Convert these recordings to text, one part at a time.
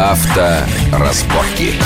Авторазборки.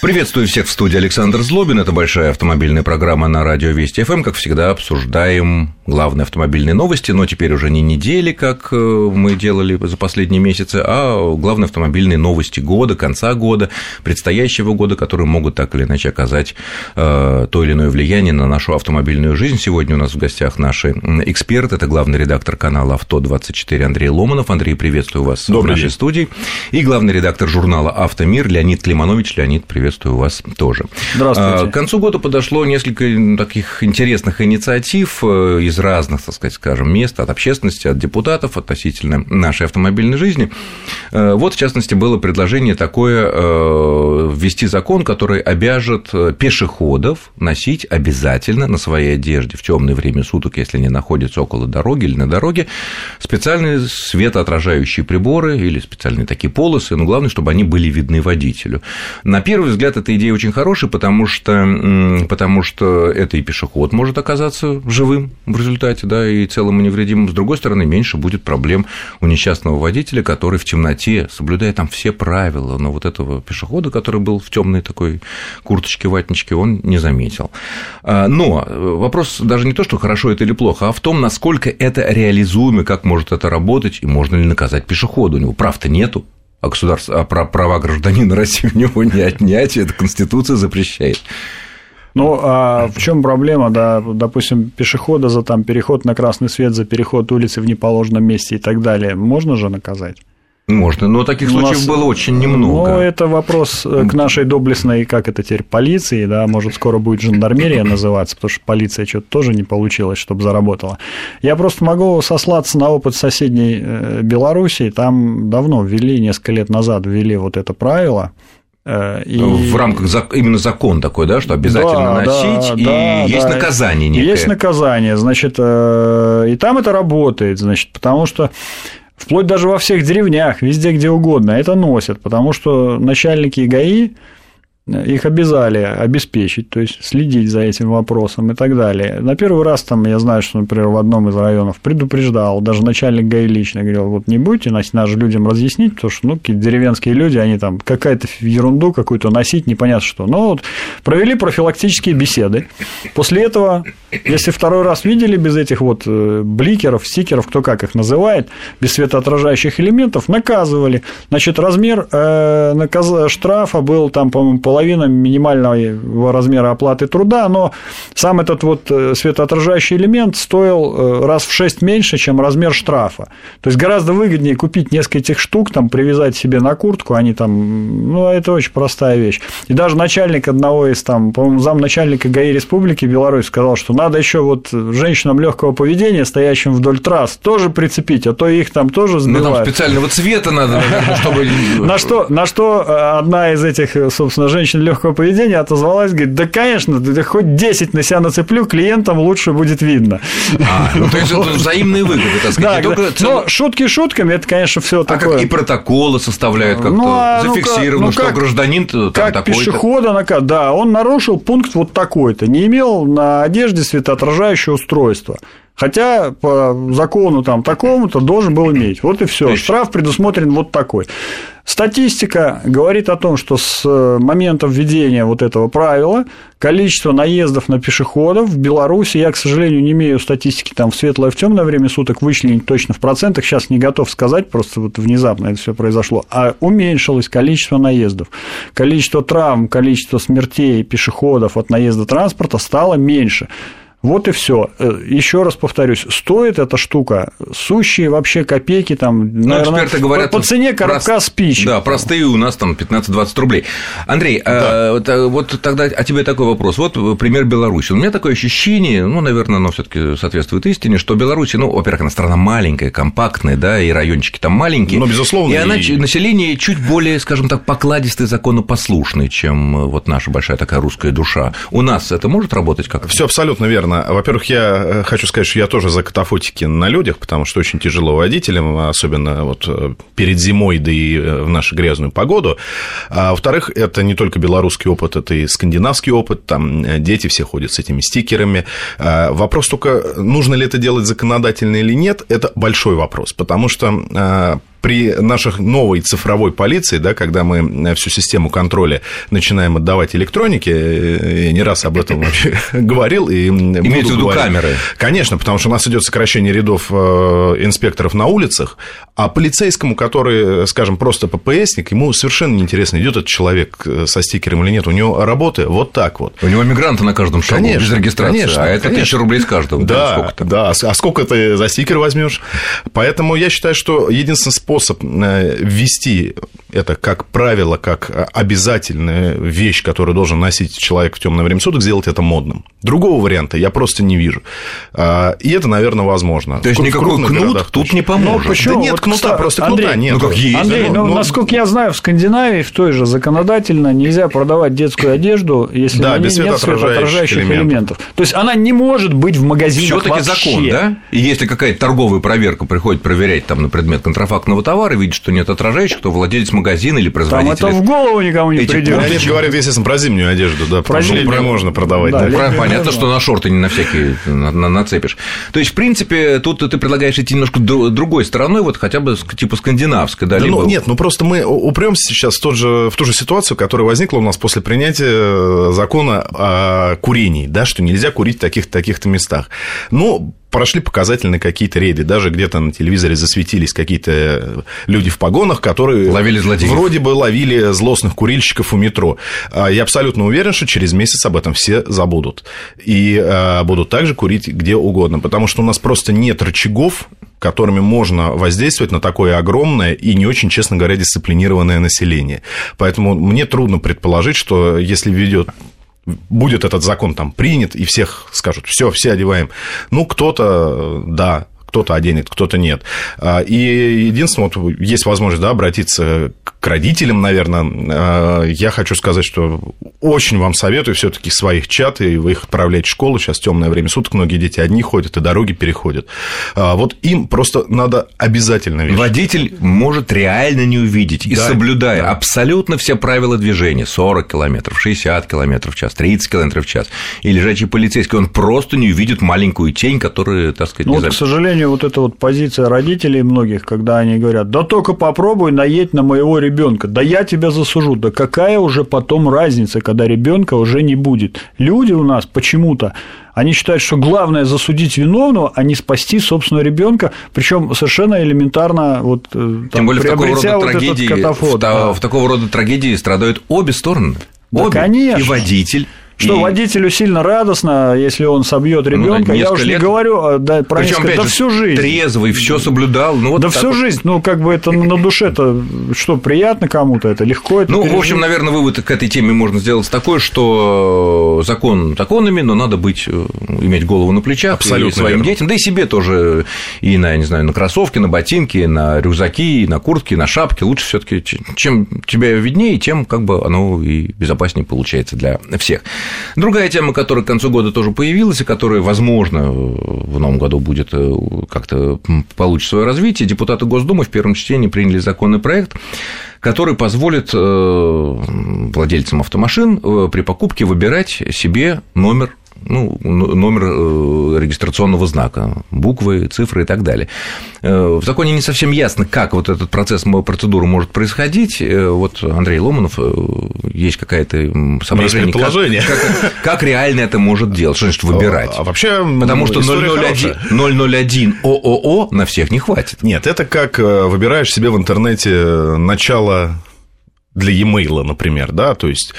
Приветствую всех в студии Александр Злобин. Это большая автомобильная программа на радио Вести ФМ. Как всегда, обсуждаем главные автомобильные новости, но теперь уже не недели, как э, мы делали за последние месяцы, а главные автомобильные новости года, конца года, предстоящего года, которые могут так или иначе оказать э, то или иное влияние на нашу автомобильную жизнь. Сегодня у нас в гостях наши эксперты. Это главный редактор канала «Авто-24» Андрей Ломанов. Андрей, приветствую вас Добрый в нашей день. студии. И главный редактор журнала «Автомир» Леонид Климанович. Леонид, приветствую вас тоже. Здравствуйте. А, К концу года подошло несколько таких интересных инициатив э, из разных, так сказать, скажем, мест, от общественности, от депутатов относительно нашей автомобильной жизни. Э, Вот, в частности, было предложение такое э, ввести закон, который обяжет пешеходов носить обязательно на своей одежде в темное время суток, если они находятся около дороги или на дороге, специальные светоотражающие приборы или специальные такие полосы, но главное, чтобы они были видны водителю. На первый взгляд, эта идея очень хорошая, потому что, потому что это и пешеход может оказаться живым в результате, да, и целым и невредимым. С другой стороны, меньше будет проблем у несчастного водителя, который в темноте, соблюдая там все правила, но вот этого пешехода, который был в темной такой курточке, ватничке, он не заметил. А, Но вопрос даже не то, что хорошо это или плохо, а в том, насколько это реализуемо, как может это работать, и можно ли наказать пешехода. У него прав-то нету, а, государство, а пра- права гражданина России у него не отнять, это Конституция запрещает. Ну, а в чем проблема, да, допустим, пешехода за там переход на красный свет, за переход улицы в неположенном месте и так далее, можно же наказать? Можно, но таких случаев нас- было очень немного. Ну, это вопрос к нашей доблестной, как это теперь, полиции, да, может, скоро будет жандармерия называться, потому что полиция что-то тоже не получилось, чтобы заработала. Я просто могу сослаться на опыт соседней э, Белоруссии, там давно ввели, несколько лет назад ввели вот это правило, э, и... В рамках зак- именно закон такой, да, что обязательно Да, носить, да, и да, есть да. наказание некое. Есть наказание, значит, э, и там это работает, значит, потому что вплоть даже во всех деревнях, везде, где угодно, это носят, потому что начальники ГАИ их обязали обеспечить, то есть следить за этим вопросом и так далее. На первый раз там я знаю, что, например, в одном из районов предупреждал, даже начальник ГАИ лично говорил, вот не будете носить, надо людям разъяснить, потому что, ну, какие-то деревенские люди, они там какая-то ерунду какую-то носить, непонятно что. Но вот провели профилактические беседы. После этого, если второй раз видели без этих вот э, бликеров, стикеров, кто как их называет, без светоотражающих элементов, наказывали. Значит, размер э, наказ- штрафа был там, по-моему, половина минимального размера оплаты труда, но сам этот вот э, светоотражающий элемент стоил э, раз в 6 меньше, чем размер штрафа. То есть гораздо выгоднее купить несколько этих штук, там, привязать себе на куртку, они там, ну, это очень простая вещь. И даже начальник одного из там, по-моему, замначальника ГАИ Республики Беларусь сказал, что надо еще вот женщинам легкого поведения, стоящим вдоль трасс, тоже прицепить, а то их там тоже Ну, сбивают. там специального цвета надо, чтобы... На что, на что э, одна из этих, собственно, женщин легкого поведения отозвалась, говорит, да, конечно, ты хоть 10 на себя нацеплю, клиентам лучше будет видно. А, ну, то есть, это взаимные выгоды, так сказать. Да, да. цело- но шутки шутками, это, конечно, все А такое. как и протоколы составляют как-то, Ну, а, ну, зафиксировано, как- ну, что как- гражданин там как такой-то. пешехода, нака- да, он нарушил пункт вот такой-то, не имел на одежде светоотражающее устройство. Хотя по закону там такому-то должен был иметь. Вот и все. Штраф предусмотрен вот такой. Статистика говорит о том, что с э, момента введения вот этого правила количество наездов на пешеходов в Беларуси, я, к сожалению, не имею статистики там в светлое и в темное время суток вычленить точно в процентах, сейчас не готов сказать, просто вот внезапно это все произошло, а уменьшилось количество наездов. Количество травм, количество смертей пешеходов от наезда транспорта стало меньше. Вот и все. Еще раз повторюсь, стоит эта штука сущие вообще копейки, там, Ну, наверное, эксперты говорят, по, по цене коробка прост- спичек. Да, простые у нас там 15-20 рублей. Андрей, а, вот, а, вот тогда о тебе такой вопрос. Вот пример Беларуси. У меня такое ощущение, ну, наверное, оно все таки соответствует истине, что Беларусь, ну, во-первых, она страна маленькая, компактная, да, и райончики там маленькие. Ну, безусловно, И она, и- ч- население чуть более, скажем так, покладистое, законопослушное, чем э, вот наша большая такая русская душа. У нас это может работать как-то? Все абсолютно верно. Во-первых, я э, хочу сказать, что я тоже за катафотики на людях, потому что очень тяжело водителям, особенно вот э, перед зимой, да и э, в нашу грязную погоду. А во-вторых, это не только белорусский опыт, это и скандинавский опыт, там дети все ходят с этими стикерами. А Вопрос только, нужно ли это делать законодательно или нет, это большой вопрос, потому что э, при наших новой цифровой полиции, да, когда мы всю систему контроля начинаем отдавать электронике, э, я не раз об этом вообще говорил. И Имеется в виду камеры? Конечно, потому что у нас идет сокращение рядов э, инспекторов на улицах, а полицейскому, который, скажем, просто ППСник, ему совершенно неинтересно, идет этот человек э, со стикером или нет, у него работы вот так вот. У него мигранты на каждом шагу, конечно, без регистрации, конечно, а это конечно. тысяча рублей с каждого. Да, да, а сколько ты за стикер возьмешь? Поэтому я считаю, что единственный способ э, ввести это как правило, как обязательная вещь, которую должен носить человек в темное время суток, сделать это модным. Другого варианта я просто не вижу. А, и это, наверное, возможно. То есть никакой кнут городах, тут не поможет. Ну, почему? Да нет вот, кнута, кстати, просто Андрей, кнута нет. Ну, как есть. Андрей, ну, ну, насколько я знаю, в Скандинавии в той же законодательно нельзя продавать детскую одежду, если да, на ней нет светоотражающих элементов. элементов. То есть она не может быть в магазинах Все-таки закон, да? И если какая-то торговая проверка приходит проверять там на предмет контрафактного товара, видит, что нет отражающих, то владелец магазина или производитель. Там это в голову никому не придет. Они говорят, естественно, про зимнюю одежду, да, про летнюю можно продавать. Да, да. Понятно, что на шорты не на всякие нацепишь. То есть, в принципе, тут ты предлагаешь идти немножко другой стороной, вот хотя бы типа скандинавской, да, да либо... ну, Нет, ну просто мы упремся сейчас в, тот же, в ту же ситуацию, которая возникла у нас после принятия закона о курении, да, что нельзя курить в таких-то таких местах. Ну, прошли показательные какие-то рейды, даже где-то на телевизоре засветились какие-то люди в погонах, которые ловили злодеев. вроде бы ловили злостных курильщиков у метро. А я абсолютно уверен, что через месяц об этом все забудут и а, будут также курить где угодно, потому что у нас просто нет рычагов которыми можно воздействовать на такое огромное и не очень, честно говоря, дисциплинированное население. Поэтому мне трудно предположить, что если ведет будет этот закон там принят, и всех скажут, все, все одеваем. Ну, кто-то, да, кто-то оденет, кто-то нет. А, и единственное, вот есть возможность да, обратиться к родителям, наверное. А, я хочу сказать, что очень вам советую все-таки своих чат, и вы их отправляете в школу, сейчас темное время суток, многие дети одни ходят и дороги переходят. А, вот им просто надо обязательно вешать. Водитель может реально не увидеть, и да, соблюдая да. абсолютно все правила движения, 40 километров, 60 километров в час, 30 километров в час, и лежачий полицейский, он просто не увидит маленькую тень, которая, так сказать, ну, вот, к сожалению, сожалению, вот эта вот позиция родителей многих, когда они говорят, да только попробуй наедь на моего ребенка, да я тебя засужу, да какая уже потом разница, когда ребенка уже не будет. Люди у нас почему-то они считают, что главное засудить виновного, а не спасти собственного ребенка, причем совершенно элементарно вот э, там, Тем более в такого рода вот трагедии, в, да. в такого рода трагедии страдают обе стороны. Да, обе. конечно. И водитель, что и... водителю сильно радостно, если он собьет ребенка. Ну, Я уже лет... не говорю а, да, про Причем, несколько, да же, всю жизнь. Трезвый, все соблюдал. Ну, вот да всю жизнь. Ну, как бы это на душе-то что, приятно кому-то, это легко это Ну, пережить. в общем, наверное, вывод к этой теме можно сделать такой, что закон законами, но надо быть, э, иметь голову на плечах Абсолютно и своим верно. детям, да и себе тоже, и на, не знаю, на кроссовки, на ботинки, на рюкзаки, на куртки, на шапки. Лучше все таки чем тебя виднее, тем как бы оно и безопаснее получается для всех. Другая тема, которая к концу года тоже появилась, и которая, возможно, в новом году будет э, как-то получит свое развитие, депутаты Госдумы в первом чтении приняли законный проект, который позволит э, владельцам автомашин э, при покупке выбирать себе номер ну, номер э, регистрационного знака, буквы, цифры и так далее. Э, в законе не совсем ясно, как вот этот процесс, процедура может происходить. Э, вот Андрей Ломанов, есть какая-то соображение, как, как, как реально это может делать, что значит выбирать. А вообще, Потому что 001, 001 ООО на всех не хватит. Нет, это как выбираешь себе в интернете начало для e-mail, например, да, то есть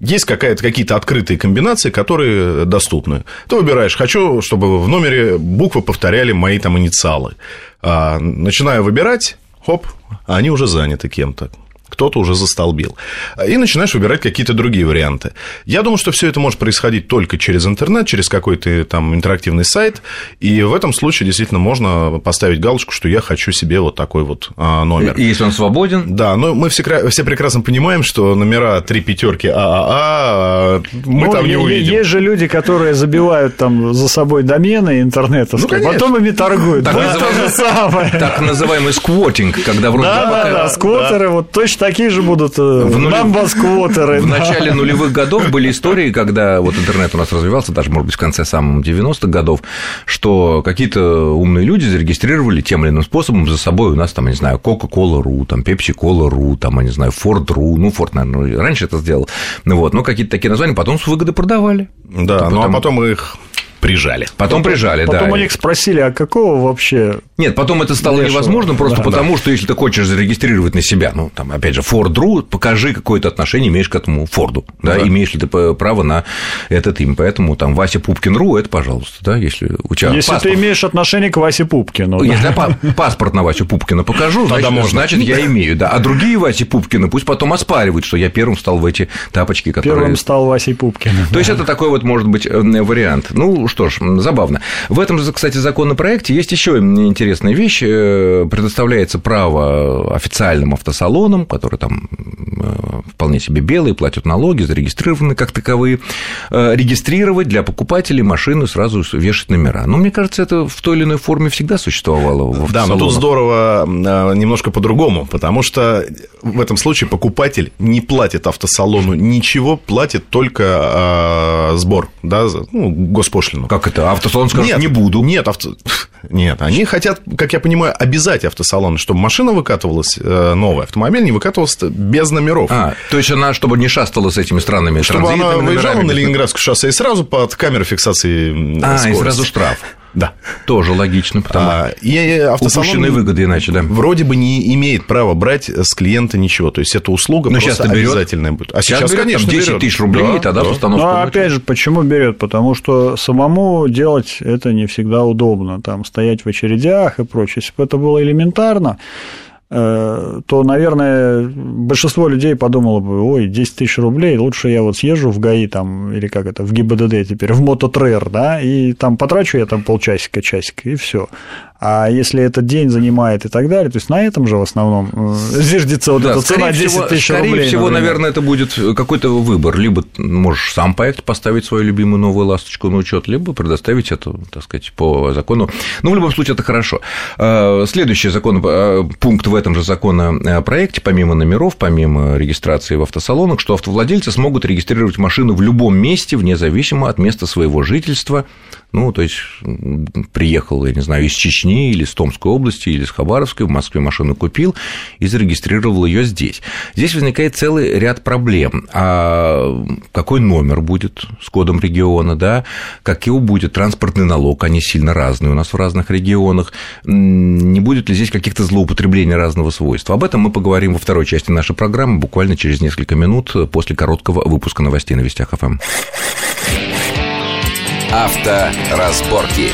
есть какие-то открытые комбинации, которые доступны. Ты выбираешь, хочу, чтобы в номере буквы повторяли мои там инициалы. А, начинаю выбирать, хоп, они уже заняты кем-то кто-то уже застолбил. И начинаешь выбирать какие-то другие варианты. Я думаю, что все это может происходить только через интернет, через какой-то там интерактивный сайт. И в этом случае действительно можно поставить галочку, что я хочу себе вот такой вот а, номер. И если он свободен? Да, но мы все, все прекрасно понимаем, что номера три пятерки ААА а мы ну, там не увидим. Есть же люди, которые забивают там за собой домены интернета, ну, потом ими торгуют. Так, да, называемый, то же самое. так называемый сквотинг, когда вроде да, да, да, сквотеры да. вот точно такие же будут э, в В начале нулевых годов были истории, когда вот интернет у нас развивался, даже, может быть, в конце самых 90-х годов, что какие-то умные люди зарегистрировали тем или иным способом за собой у нас, там, не знаю, Coca-Cola.ru, там, Pepsi-Cola.ru, там, я не знаю, Ford.ru, ну, Ford, наверное, раньше это сделал, ну, вот, но какие-то такие названия потом с выгоды продавали. Да, ну, а потом их прижали. Потом, потом прижали, потом да. Потом у них спросили, а какого вообще нет, потом это стало невозможно просто да, потому, да. что если ты хочешь зарегистрировать на себя, ну, там, опять же, Ford.ru, покажи какое-то отношение имеешь к этому Форду, да, да, имеешь ли ты право на этот им, поэтому там Вася Пупкин.ру, это пожалуйста, да, если у тебя Если паспорт... ты имеешь отношение к Васе Пупкину. Если я паспорт на Васю Пупкина покажу, значит, можно. значит, я имею, да, а другие Васи Пупкины пусть потом оспаривают, что я первым стал в эти тапочки, которые... Первым стал Васей Пупкиным. То есть, это такой вот, может быть, э, вариант. Ну, что ж, забавно. В этом, кстати, законопроекте есть еще интересная вещь, э, предоставляется право официальным автосалонам, которые там э, вполне себе белые, платят налоги, зарегистрированы как таковые, э, регистрировать для покупателей машины, сразу вешать номера. Но мне кажется, это в той или иной форме всегда существовало в Да, но тут здорово немножко по-другому, потому что в этом случае покупатель не платит автосалону ничего, платит только сбор, да, ну, госпошлину. Как это? Автосалон скажет, нет, не буду. Нет, авто... нет, они хотят, как я понимаю, обязать автосалоны, чтобы машина выкатывалась э, новая, автомобиль не выкатывался без номеров. А, то есть она, чтобы не шастала с этими странными Чтобы она выезжала на Ленинградское шоссе и сразу под камерой фиксации А, скорости. и сразу штраф. Да. Тоже логично, потому а, и автосалон упущенные выгоды иначе, да. Вроде бы не имеет права брать с клиента ничего. То есть, эта услуга Но просто обязательная будет. А сейчас, сейчас берет, конечно, 10 берет. тысяч рублей, да, и тогда да. установка. Ну, опять же, почему берет? Потому что самому делать это не всегда удобно. Там стоять в очередях и прочее. Если бы это было элементарно, Э, то, наверное, большинство людей подумало бы, ой, 10 тысяч рублей, лучше я вот съезжу в ГАИ там, или как это, в ГИБДД теперь, в мототрейер, да, и там потрачу я там полчасика, часик, и все. А если этот день занимает и так далее, то есть на этом же в основном э, зиждется вот да, эта цена 10 всего, тысяч скорее рублей. Скорее всего, например. наверное, это будет какой-то выбор. Либо можешь сам поехать поставить свою любимую новую ласточку на учет, либо предоставить это, так сказать, по закону. Ну, в любом случае, это хорошо. Э, следующий закон, э, пункт в этом же законопроекте, помимо номеров, помимо регистрации в автосалонах, что автовладельцы смогут регистрировать машину в любом месте, вне зависимости от места своего жительства, ну, то есть, приехал, я не знаю, из Чечни или из Томской области, или из Хабаровской, в Москве машину купил и зарегистрировал ее здесь. Здесь возникает целый ряд проблем. А какой номер будет с кодом региона, да? Какой будет транспортный налог, они сильно разные у нас в разных регионах. Не будет ли здесь каких-то злоупотреблений разного свойства? Об этом мы поговорим во второй части нашей программы буквально через несколько минут после короткого выпуска новостей на Вестях ФМ. Авторазборки.